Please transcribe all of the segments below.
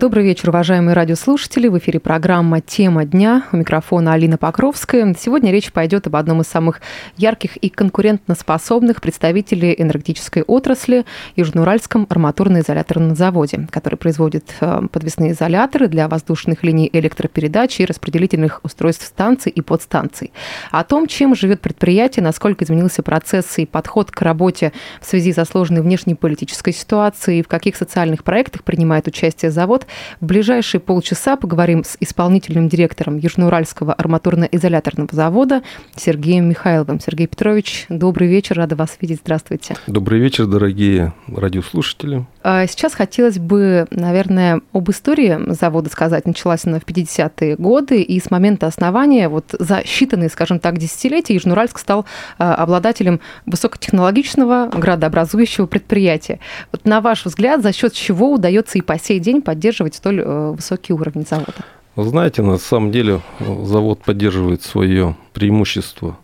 Добрый вечер, уважаемые радиослушатели. В эфире программа «Тема дня». У микрофона Алина Покровская. Сегодня речь пойдет об одном из самых ярких и конкурентоспособных представителей энергетической отрасли – Южноуральском арматурно-изоляторном заводе, который производит э, подвесные изоляторы для воздушных линий электропередачи и распределительных устройств станций и подстанций. О том, чем живет предприятие, насколько изменился процесс и подход к работе в связи со сложной внешнеполитической ситуацией, в каких социальных проектах принимает участие завод, в ближайшие полчаса поговорим с исполнительным директором Южноуральского арматурно-изоляторного завода Сергеем Михайловым. Сергей Петрович, добрый вечер, рада вас видеть. Здравствуйте. Добрый вечер, дорогие радиослушатели. А сейчас хотелось бы, наверное, об истории завода сказать. Началась она в 50-е годы, и с момента основания, вот за считанные, скажем так, десятилетия, Южноуральск стал а, обладателем высокотехнологичного градообразующего предприятия. Вот на ваш взгляд, за счет чего удается и по сей день поддерживать столь э, высокий уровень завода? Знаете, на самом деле завод поддерживает свое преимущество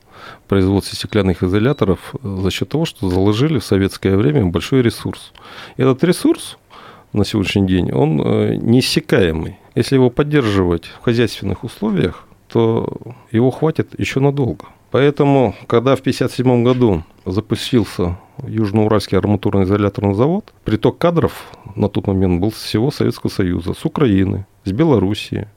производстве стеклянных изоляторов э, за счет того, что заложили в советское время большой ресурс. Этот ресурс на сегодняшний день, он э, неиссякаемый. Если его поддерживать в хозяйственных условиях, то его хватит еще надолго. Поэтому, когда в 1957 году запустился Южноуральский арматурно-изоляторный завод, приток кадров на тот момент был всего Советского Союза, с Украины, с Белоруссии,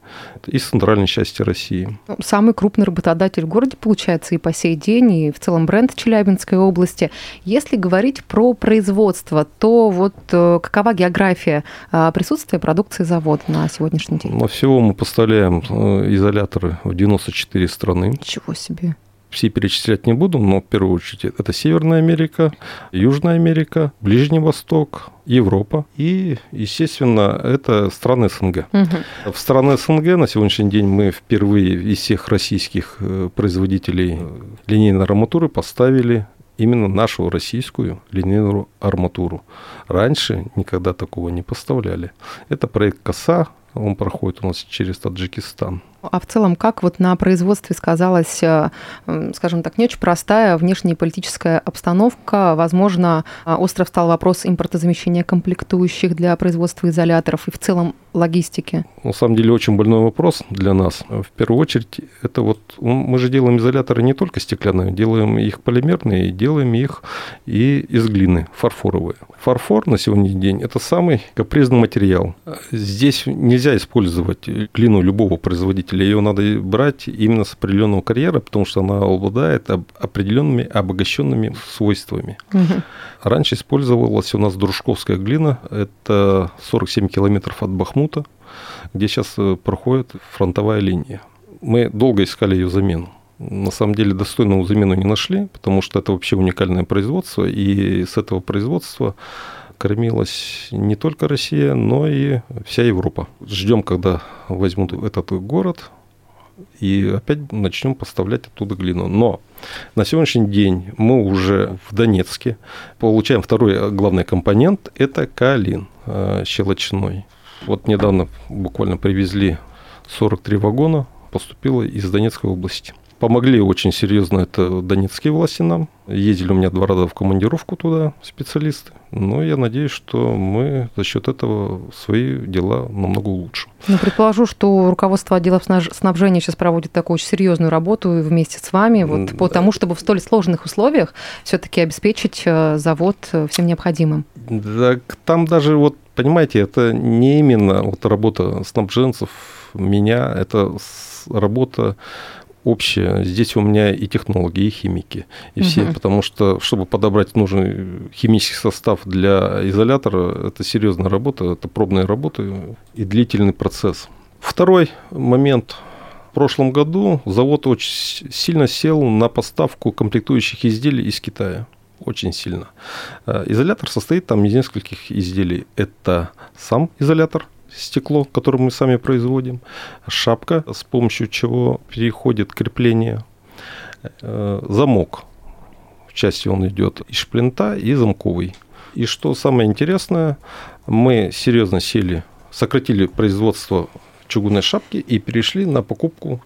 из центральной части России. Самый крупный работодатель в городе, получается, и по сей день, и в целом бренд Челябинской области. Если говорить про производство, то вот э, какова география э, присутствия продукции завода на сегодняшний день? Но всего мы поставляем э, изоляторы в 94 страны. Ничего себе все перечислять не буду, но в первую очередь это Северная Америка, Южная Америка, Ближний Восток, Европа и, естественно, это страны СНГ. Угу. В страны СНГ на сегодняшний день мы впервые из всех российских э, производителей линейной арматуры поставили именно нашу российскую линейную арматуру. Раньше никогда такого не поставляли. Это проект КОСА, он проходит у нас через Таджикистан. А в целом, как вот на производстве сказалась, э, скажем так, не очень простая внешняя политическая обстановка? Возможно, э, остров стал вопрос импортозамещения комплектующих для производства изоляторов и в целом логистики? На самом деле очень больной вопрос для нас. В первую очередь, это вот мы же делаем изоляторы не только стеклянные, делаем их полимерные, делаем их и из глины, фарфоровые. Фарфор на сегодняшний день – это самый капризный материал. Здесь нельзя использовать глину любого производителя производителя, ее надо брать именно с определенного карьера, потому что она обладает определенными обогащенными свойствами. Угу. Раньше использовалась у нас дружковская глина, это 47 километров от Бахмута, где сейчас э, проходит фронтовая линия. Мы долго искали ее замену. На самом деле достойную замену не нашли, потому что это вообще уникальное производство, и с этого производства кормилась не только Россия, но и вся Европа. Ждем, когда возьмут этот город, и опять начнем поставлять оттуда глину. Но на сегодняшний день мы уже в Донецке получаем второй главный компонент – это калин э, щелочной. Вот недавно буквально привезли 43 вагона, поступило из Донецкой области. Помогли очень серьезно это донецкие власти нам. Ездили у меня два раза в командировку туда специалисты. Но я надеюсь, что мы за счет этого свои дела намного улучшим. Ну, предположу, что руководство отдела снабжения сейчас проводит такую очень серьезную работу вместе с вами вот, по тому, чтобы в столь сложных условиях все-таки обеспечить э, завод э, всем необходимым. Да, там даже вот понимаете, это не именно вот работа снабженцев меня, это работа общее. Здесь у меня и технологи, и химики, и все, угу. потому что, чтобы подобрать нужный химический состав для изолятора, это серьезная работа, это пробная работа и длительный процесс. Второй момент. В прошлом году завод очень сильно сел на поставку комплектующих изделий из Китая. Очень сильно. Э, изолятор состоит там из нескольких изделий. Это сам изолятор – стекло, которое мы сами производим, шапка, с помощью чего переходит крепление, э, замок. В части он идет из шплинта и замковый. И что самое интересное, мы серьезно сели сократили производство чугунной шапки и перешли на покупку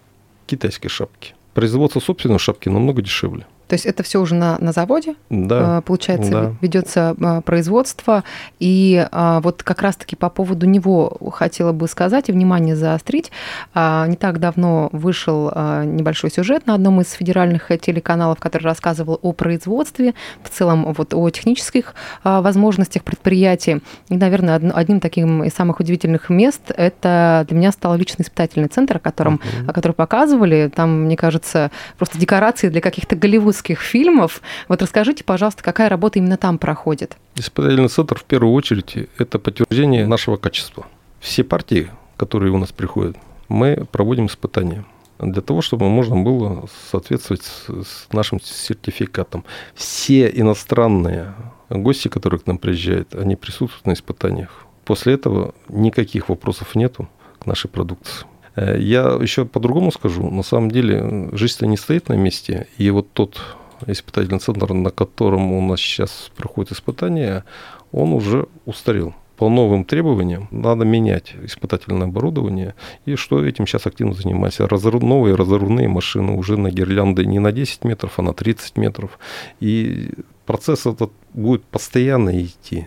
китайской шапки. Производство собственной шапки намного дешевле. То есть это все уже на, на заводе, да, а, получается, да. ведется а, производство. И а, вот как раз-таки по поводу него хотела бы сказать и внимание заострить. Не так давно вышел небольшой сюжет на одном из федеральных телеканалов, который рассказывал о производстве, в целом вот о технических возможностях предприятий. И, наверное, одним таким из самых удивительных мест это для меня стал личный испытательный центр, о котором, uh-huh. который показывали. Там, мне кажется, просто декорации для каких-то голливудских голливудских фильмов. Вот расскажите, пожалуйста, какая работа именно там проходит? Испытательный центр в первую очередь это подтверждение нашего качества. Все партии, которые у нас приходят, мы проводим испытания для того, чтобы можно было соответствовать с нашим сертификатом. Все иностранные гости, которые к нам приезжают, они присутствуют на испытаниях. После этого никаких вопросов нету к нашей продукции. Э, я еще по-другому скажу. На самом деле жизнь-то не стоит на месте. И вот тот испытательный центр, на котором у нас сейчас проходит испытание, он уже устарел. По новым требованиям надо менять испытательное оборудование. И что этим сейчас активно занимается? Разрыв, новые разрывные машины уже на гирлянды не на 10 метров, а на 30 метров. И процесс этот будет постоянно идти.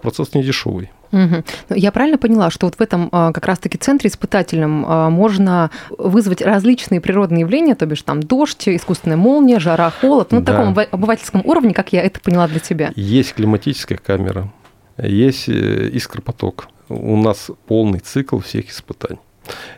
Процесс не дешевый. Угу. Я правильно поняла, что вот в этом а, как раз-таки центре испытательном а, можно вызвать различные природные явления, то бишь там дождь, искусственная молния, жара, холод, ну, на да. таком обывательском уровне, как я это поняла для тебя. Есть климатическая камера, есть э, искропоток. У нас полный цикл всех испытаний.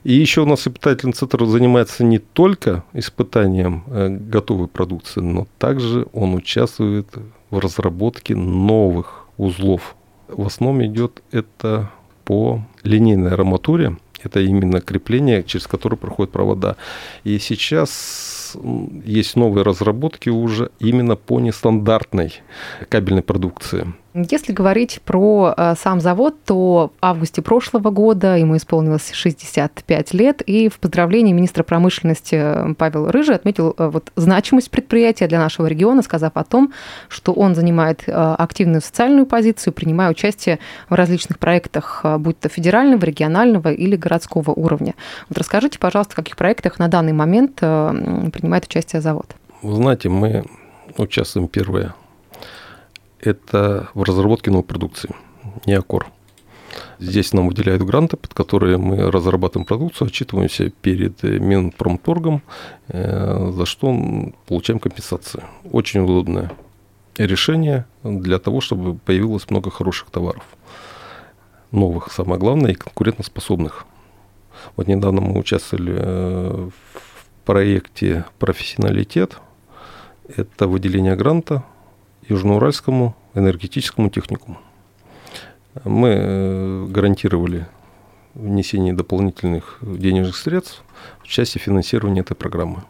И еще у нас испытательный центр занимается не только испытанием э, готовой продукции, но также он участвует в разработке новых узлов в основном идет это по линейной арматуре. Это именно крепление, через которое проходят провода. И сейчас есть новые разработки уже именно по нестандартной кабельной продукции. Если говорить про э, сам завод, то в августе прошлого года ему исполнилось 65 лет, и в поздравлении министра промышленности э, Павел Рыжий отметил э, вот значимость предприятия для нашего региона, сказав о том, что он занимает активную социальную позицию, принимая участие в различных проектах, будь то федерального, регионального или городского уровня. Вот расскажите, пожалуйста, в каких проектах на данный момент принимает участие завод? Вы знаете, мы участвуем первое это в разработке новой продукции, не аккор. Здесь нам выделяют гранты, под которые мы разрабатываем продукцию, отчитываемся перед Минпромторгом, э, за что получаем компенсацию. Очень удобное решение для того, чтобы появилось много хороших товаров. Новых, самое главное, и конкурентоспособных. Вот недавно мы участвовали э, в проекте «Профессионалитет». Это выделение гранта Южноуральскому энергетическому техникуму. Мы э, гарантировали внесение дополнительных денежных средств в части финансирования этой программы.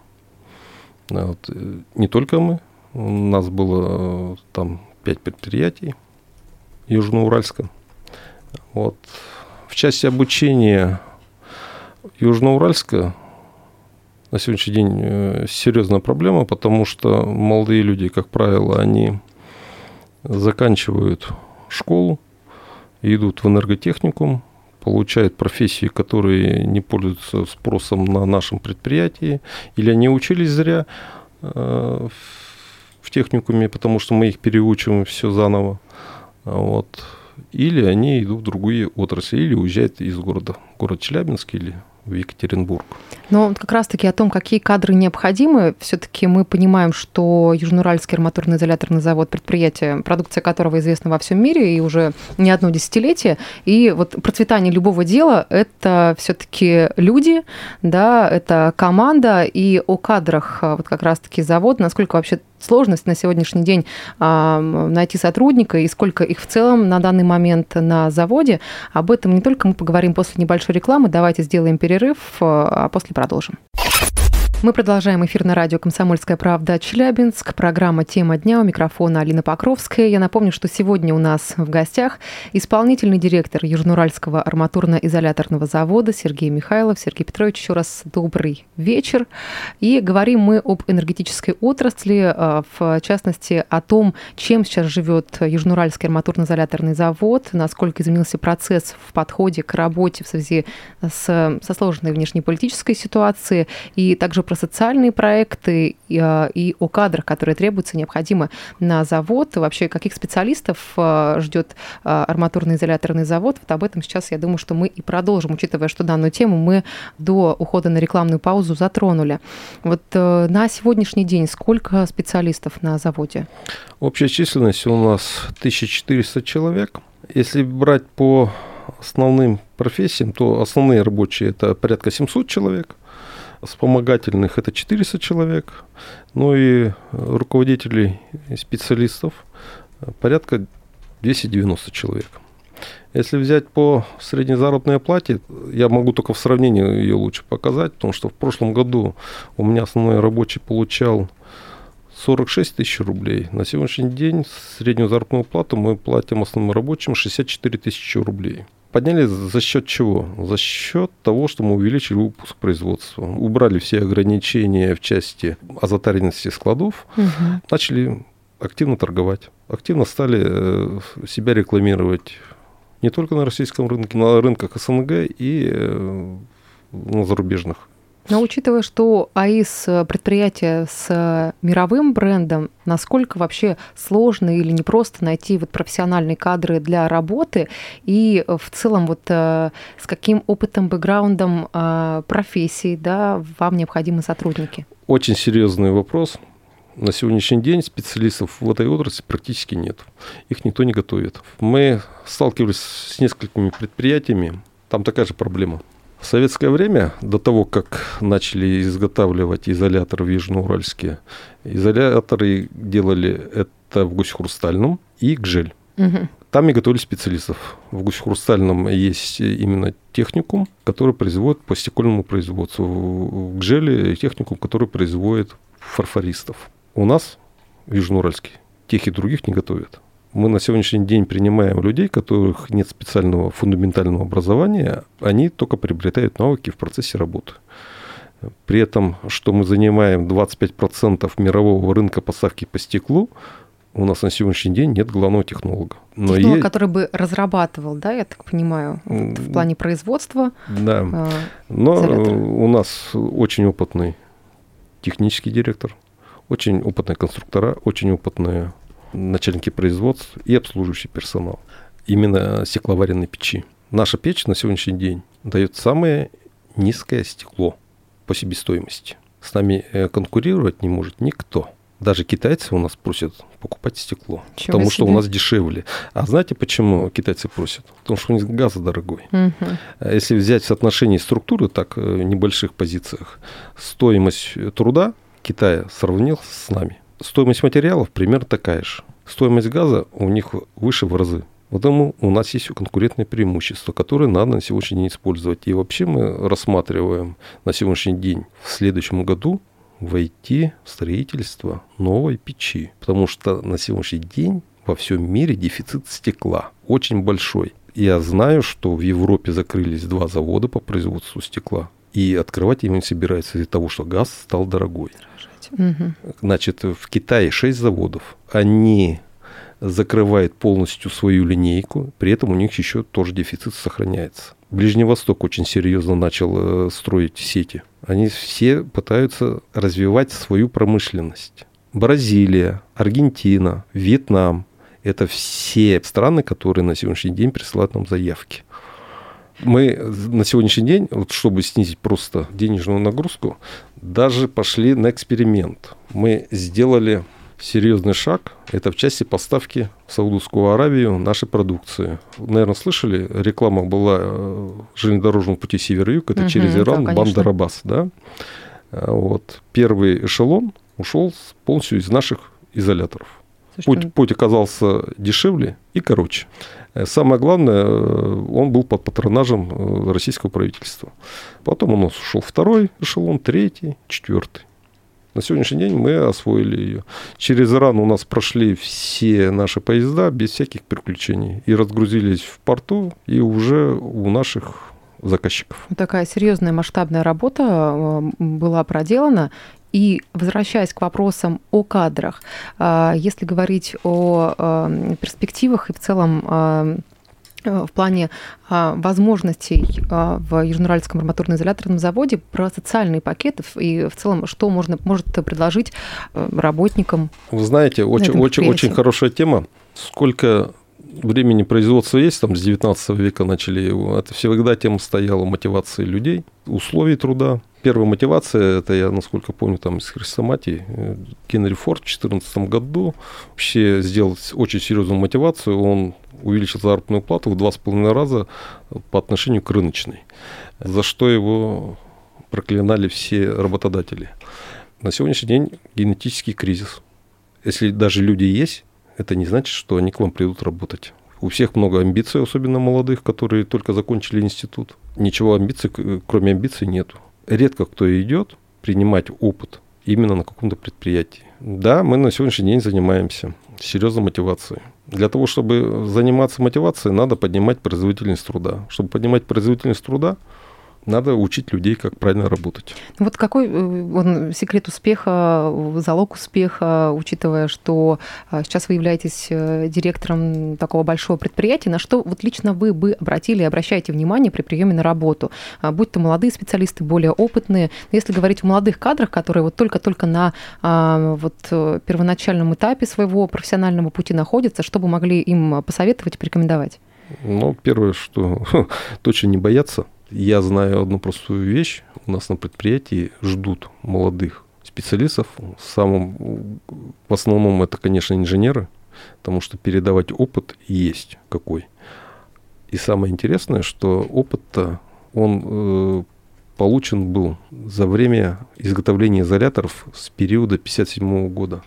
Вот. Э, не только мы, у нас было э, там пять предприятий Южноуральска. Вот. В части обучения Южноуральска на сегодняшний день э, серьезная проблема, потому что молодые люди, как правило, они заканчивают школу, идут в энерготехникум, получают профессии, которые не пользуются спросом на нашем предприятии, или они учились зря э, в техникуме, потому что мы их переучиваем все заново. Вот. Или они идут в другие отрасли, или уезжают из города, город Челябинск или в Екатеринбург. Но как раз-таки о том, какие кадры необходимы, все-таки мы понимаем, что Южноуральский арматурный изоляторный завод, предприятие, продукция которого известна во всем мире и уже не одно десятилетие, и вот процветание любого дела – это все-таки люди, да, это команда, и о кадрах вот как раз-таки завод, насколько вообще сложность на сегодняшний день а, найти сотрудника и сколько их в целом на данный момент на заводе. Об этом не только мы поговорим после небольшой рекламы. Давайте сделаем перерыв, а после продолжим. Мы продолжаем эфир на радио «Комсомольская правда» Челябинск. Программа «Тема дня». У микрофона Алина Покровская. Я напомню, что сегодня у нас в гостях исполнительный директор Южноуральского арматурно-изоляторного завода Сергей Михайлов. Сергей Петрович, еще раз добрый вечер. И говорим мы об энергетической отрасли, э, в частности, о том, чем сейчас живет Южноуральский арматурно-изоляторный завод, насколько изменился процесс в подходе к работе в связи с, со сложной внешнеполитической ситуацией, и также про социальные проекты и, а, и о кадрах, которые требуются, необходимо на завод. Вообще, каких специалистов а, ждет а, арматурно-изоляторный завод? Вот об этом сейчас, я думаю, что мы и продолжим, учитывая, что данную тему мы до ухода на рекламную паузу затронули. Вот э, на сегодняшний день сколько специалистов на заводе? Общая численность у нас 1400 человек. Если брать по основным профессиям, то основные рабочие это порядка 700 человек вспомогательных это 400 человек, ну и руководителей и специалистов порядка 290 человек. Если взять по средней заработной оплате, я могу только в сравнении ее лучше показать, потому что в прошлом году у меня основной рабочий получал 46 тысяч рублей. На сегодняшний день среднюю заработную плату мы платим основным рабочим 64 тысячи рублей. Подняли за счет чего? За счет того, что мы увеличили выпуск производства. Убрали все ограничения в части азотаренности складов, угу. начали активно торговать. Активно стали э, себя рекламировать не только на российском рынке, на рынках СНГ и э, на зарубежных. Но учитывая, что АИС э, предприятие с э, мировым брендом, насколько вообще сложно или непросто найти вот профессиональные кадры для работы и э, в целом вот с каким опытом, бэкграундом профессии да, вам необходимы сотрудники? Очень серьезный вопрос. На сегодняшний день специалистов в этой отрасли практически нет. Их никто не готовит. Мы сталкивались с несколькими предприятиями. Там такая же проблема – в советское время, до того, как начали изготавливать изоляторы в Южноуральске, изоляторы делали это в Гусь-Хрустальном и Гжель. Угу. Там и готовили специалистов. В Гусь-Хрустальном есть именно техникум, который производит по стекольному производству. В Гжеле техникум, который производит фарфористов. У нас в Южноуральске тех и других не готовят мы на сегодняшний день принимаем людей, которых нет специального фундаментального образования, они только приобретают навыки в процессе работы. При этом, что мы занимаем 25% мирового рынка поставки по стеклу, у нас на сегодняшний день нет главного технолога. Но Технолог, есть... который бы разрабатывал, да, я так понимаю, в плане производства. Да. Э, Но у нас очень опытный технический директор, очень опытные конструктора, очень опытные начальники производств и обслуживающий персонал. Именно стекловаренной печи. Наша печь на сегодняшний день дает самое низкое стекло по себестоимости. С нами э, конкурировать не может никто. Даже китайцы у нас просят покупать стекло, Чего потому себе? что у нас дешевле. А знаете, почему китайцы просят? Потому что у них газ дорогой. Угу. Если взять соотношение структуры, так, в э, небольших позициях, стоимость труда Китая сравнил с нами стоимость материалов примерно такая же. Стоимость газа у них выше в разы. Потому у нас есть конкурентное преимущество, которое надо на сегодняшний день использовать. И вообще мы рассматриваем на сегодняшний день в следующем году войти в строительство новой печи. Потому что на сегодняшний день во всем мире дефицит стекла очень большой. Я знаю, что в Европе закрылись два завода по производству стекла. И открывать его не собираются из-за того, что газ стал дорогой. Угу. Значит, в Китае 6 заводов. Они закрывают полностью свою линейку, при этом у них еще тоже дефицит сохраняется. Ближний Восток очень серьезно начал э, строить сети. Они все пытаются развивать свою промышленность. Бразилия, Аргентина, Вьетнам – это все страны, которые на сегодняшний день присылают нам заявки. Мы на сегодняшний день, вот чтобы снизить просто денежную нагрузку, даже пошли на эксперимент. Мы сделали серьезный шаг. Это в части поставки в Саудовскую Аравию нашей продукции. Наверное, слышали, реклама была э, железнодорожного пути север-юг, это угу, через Иран, да, Бандарабас, да? А вот. Первый эшелон ушел полностью из наших изоляторов. Путь, путь оказался дешевле и короче. Э, самое главное, э, он был под патронажем э, российского правительства. Потом у нас ушел второй эшелон, третий, четвертый. На сегодняшний день мы освоили ее. Через Иран у нас прошли все наши поезда без всяких приключений. И разгрузились в порту, и уже у наших заказчиков. Такая серьезная масштабная работа была проделана. И возвращаясь к вопросам о кадрах, а, если говорить о а, перспективах и в целом а, в плане возможностей в Южноуральском арматурно-изоляторном заводе про социальные пакеты и в целом, что можно, может предложить работникам. Вы знаете, очень, очень, очень хорошая тема. Сколько времени производства есть, там с 19 века начали его, это всегда тема стояла мотивации людей, условий труда, Первая мотивация, это я, насколько помню, там из Хрисоматии, э, Генри Форд в 2014 году вообще сделал очень серьезную мотивацию. Он увеличил заработную плату в два с половиной раза по отношению к рыночной, за что его проклинали все работодатели. На сегодняшний день генетический кризис. Если даже люди есть, это не значит, что они к вам придут работать. У всех много амбиций, особенно молодых, которые только закончили институт. Ничего амбиций, кроме амбиций, нету редко кто идет принимать опыт именно на каком-то предприятии. Да, мы на сегодняшний день занимаемся серьезной мотивацией. Для того, чтобы заниматься мотивацией, надо поднимать производительность труда. Чтобы поднимать производительность труда, надо учить людей, как правильно работать. Вот какой э, он, секрет успеха, залог успеха, учитывая, что а, сейчас вы являетесь э, директором такого большого предприятия, на что вот лично вы бы обратили и обращаете внимание при приеме на работу? А, будь то молодые специалисты, более опытные. Если говорить о молодых кадрах, которые вот только-только на а, вот э, первоначальном этапе своего профессионального пути находятся, что бы могли им посоветовать и порекомендовать? Ну, первое, что точно не бояться я знаю одну простую вещь. У нас на предприятии ждут молодых специалистов. В, самом, в основном это, конечно, инженеры, потому что передавать опыт есть какой. И самое интересное, что опыт-то он э, получен был за время изготовления изоляторов с периода 1957 года.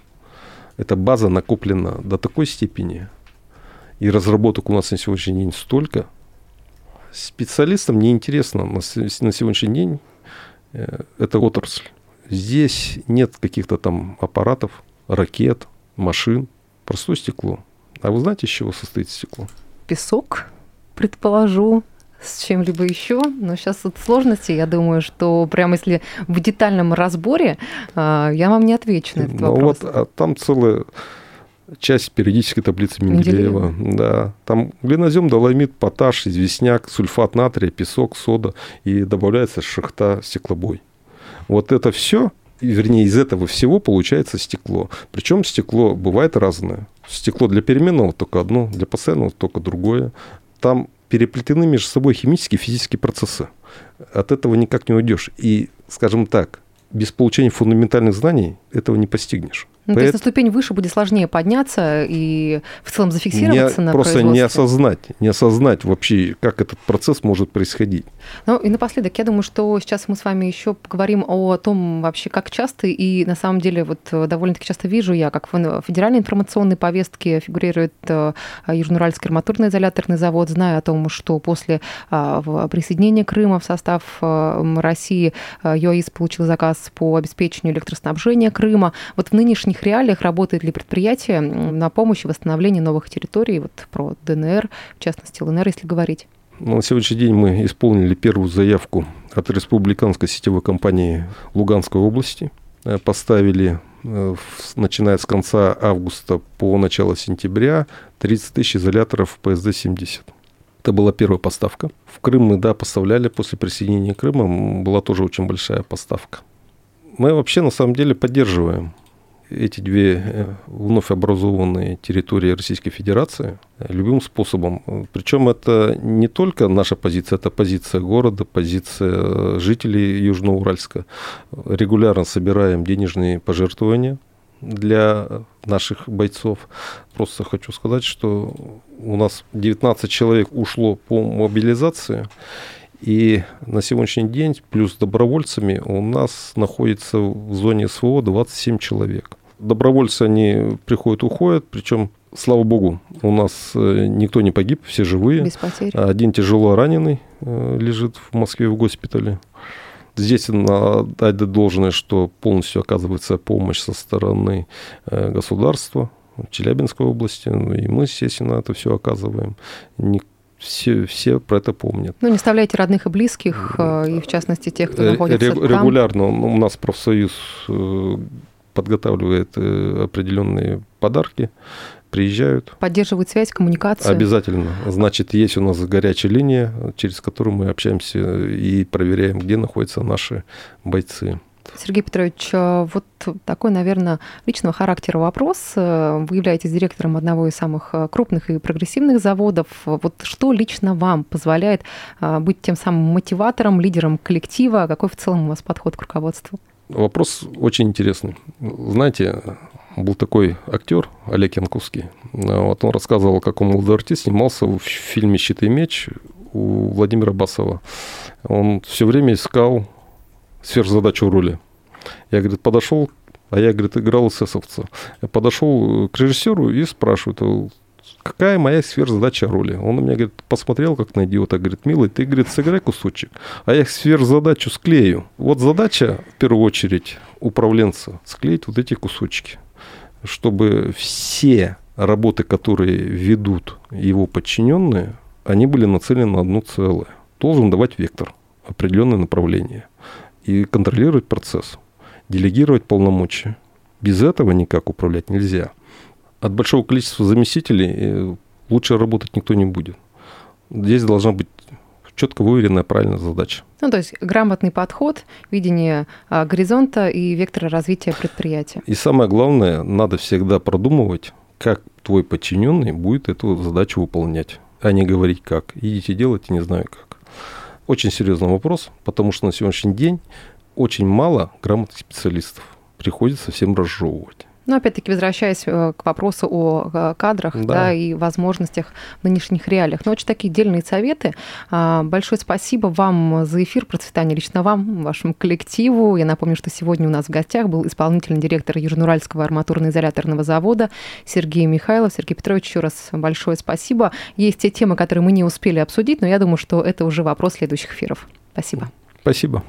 Эта база накоплена до такой степени, и разработок у нас на сегодняшний день столько – специалистам неинтересно на, на сегодняшний день э, эта отрасль. Здесь нет каких-то там аппаратов, ракет, машин, простое стекло. А вы знаете, из чего состоит стекло? Песок, предположу, с чем-либо еще. Но сейчас вот сложности, я думаю, что прямо если в детальном разборе, а, я вам не отвечу на этот ну вопрос. Вот, а там целая часть периодической таблицы Менделеева. Да. Там глинозем, доломит, поташ, известняк, сульфат натрия, песок, сода и добавляется шахта стеклобой. Вот это все, вернее, из этого всего получается стекло. Причем стекло бывает разное. Стекло для переменного только одно, для постоянного только другое. Там переплетены между собой химические и физические процессы. От этого никак не уйдешь. И, скажем так, без получения фундаментальных знаний этого не постигнешь. Ну, Поэт... То есть на ступень выше будет сложнее подняться и в целом зафиксироваться не, на Просто не осознать, не осознать вообще, как этот процесс может происходить. Ну и напоследок, я думаю, что сейчас мы с вами еще поговорим о том вообще, как часто, и на самом деле вот довольно-таки часто вижу я, как в федеральной информационной повестке фигурирует э, Южноуральский арматурный изоляторный завод, знаю о том, что после а, присоединения Крыма в состав э, России э, ЮАИС получил заказ по обеспечению электроснабжения Крыма. Вот в нынешних нынешних реалиях работает ли предприятие на помощь и восстановление новых территорий, вот про ДНР, в частности ЛНР, если говорить? Ну, на сегодняшний день мы исполнили первую заявку от республиканской сетевой компании Луганской области. Э, поставили, э, начиная с конца августа по начало сентября, 30 тысяч изоляторов ПСД-70. Это была первая поставка. В Крым мы, да, поставляли после присоединения Крыма. Была тоже очень большая поставка. Мы вообще, на самом деле, поддерживаем эти две э, вновь образованные территории Российской Федерации любым способом. Причем это не только наша позиция, это позиция города, позиция жителей Южноуральска. Регулярно собираем денежные пожертвования для наших бойцов. Просто хочу сказать, что у нас 19 человек ушло по мобилизации, и на сегодняшний день плюс добровольцами у нас находится в зоне СВО 27 человек. Добровольцы, они приходят, уходят, причем Слава богу, у нас э, никто не погиб, все живые. Без потерь. Один тяжело раненый э, лежит в Москве в госпитале. Здесь надо дать должное, что полностью оказывается помощь со стороны э, государства, Челябинской области, ну и мы, естественно, это все оказываем. Все, все про это помнят. Ну, не оставляйте родных и близких, и в частности тех, кто находится Ре- там. Регулярно у нас профсоюз подготавливает определенные подарки приезжают. Поддерживают связь, коммуникацию? Обязательно. Значит, есть у нас горячая линия, через которую мы общаемся и проверяем, где находятся наши бойцы. Сергей Петрович, э, вот такой, наверное, личного характера вопрос. Э, вы являетесь директором одного из самых э, крупных и прогрессивных заводов. Вот что лично вам позволяет быть тем самым мотиватором, лидером коллектива? Какой в целом у вас подход к руководству? Вопрос очень интересный. Знаете, был такой актер Олег Янковский. Вот он рассказывал, как он молодой артист снимался в фильме «Щит и меч» у Владимира Басова. Он все время искал сверхзадачу роли. Я, говорит, подошел, а я, говорит, играл эсэсовца. Я подошел к режиссеру и спрашиваю, какая моя сверхзадача роли? Он на меня, говорит, посмотрел как на идиота, говорит, милый, ты, говорит, сыграй кусочек, а я сверхзадачу склею. Вот задача, в первую очередь, управленца, склеить вот эти кусочки чтобы все работы, которые ведут его подчиненные, они были нацелены на одно целое. Должен давать вектор, определенное направление и контролировать процесс, делегировать полномочия. Без этого никак управлять нельзя. От большого количества заместителей э, лучше работать никто не будет. Здесь должна быть четко выверенная правильная задача. Ну, то есть грамотный подход, видение а, горизонта и вектора развития предприятия. И самое главное, надо всегда продумывать, как твой подчиненный будет эту задачу выполнять, а не говорить как. Идите делайте, не знаю как. Очень серьезный вопрос, потому что на сегодняшний день очень мало грамотных специалистов. Приходится всем разжевывать. Но опять-таки, возвращаясь э, к вопросу о э, кадрах да. Да, и возможностях в нынешних реалиях. Но очень такие дельные советы. А, большое спасибо вам за эфир, процветания лично вам, вашему коллективу. Я напомню, что сегодня у нас в гостях был исполнительный директор Южноуральского арматурно-изоляторного завода Сергей Михайлов. Сергей Петрович, еще раз большое спасибо. Есть те темы, которые мы не успели обсудить, но я думаю, что это уже вопрос следующих эфиров. Спасибо. Спасибо.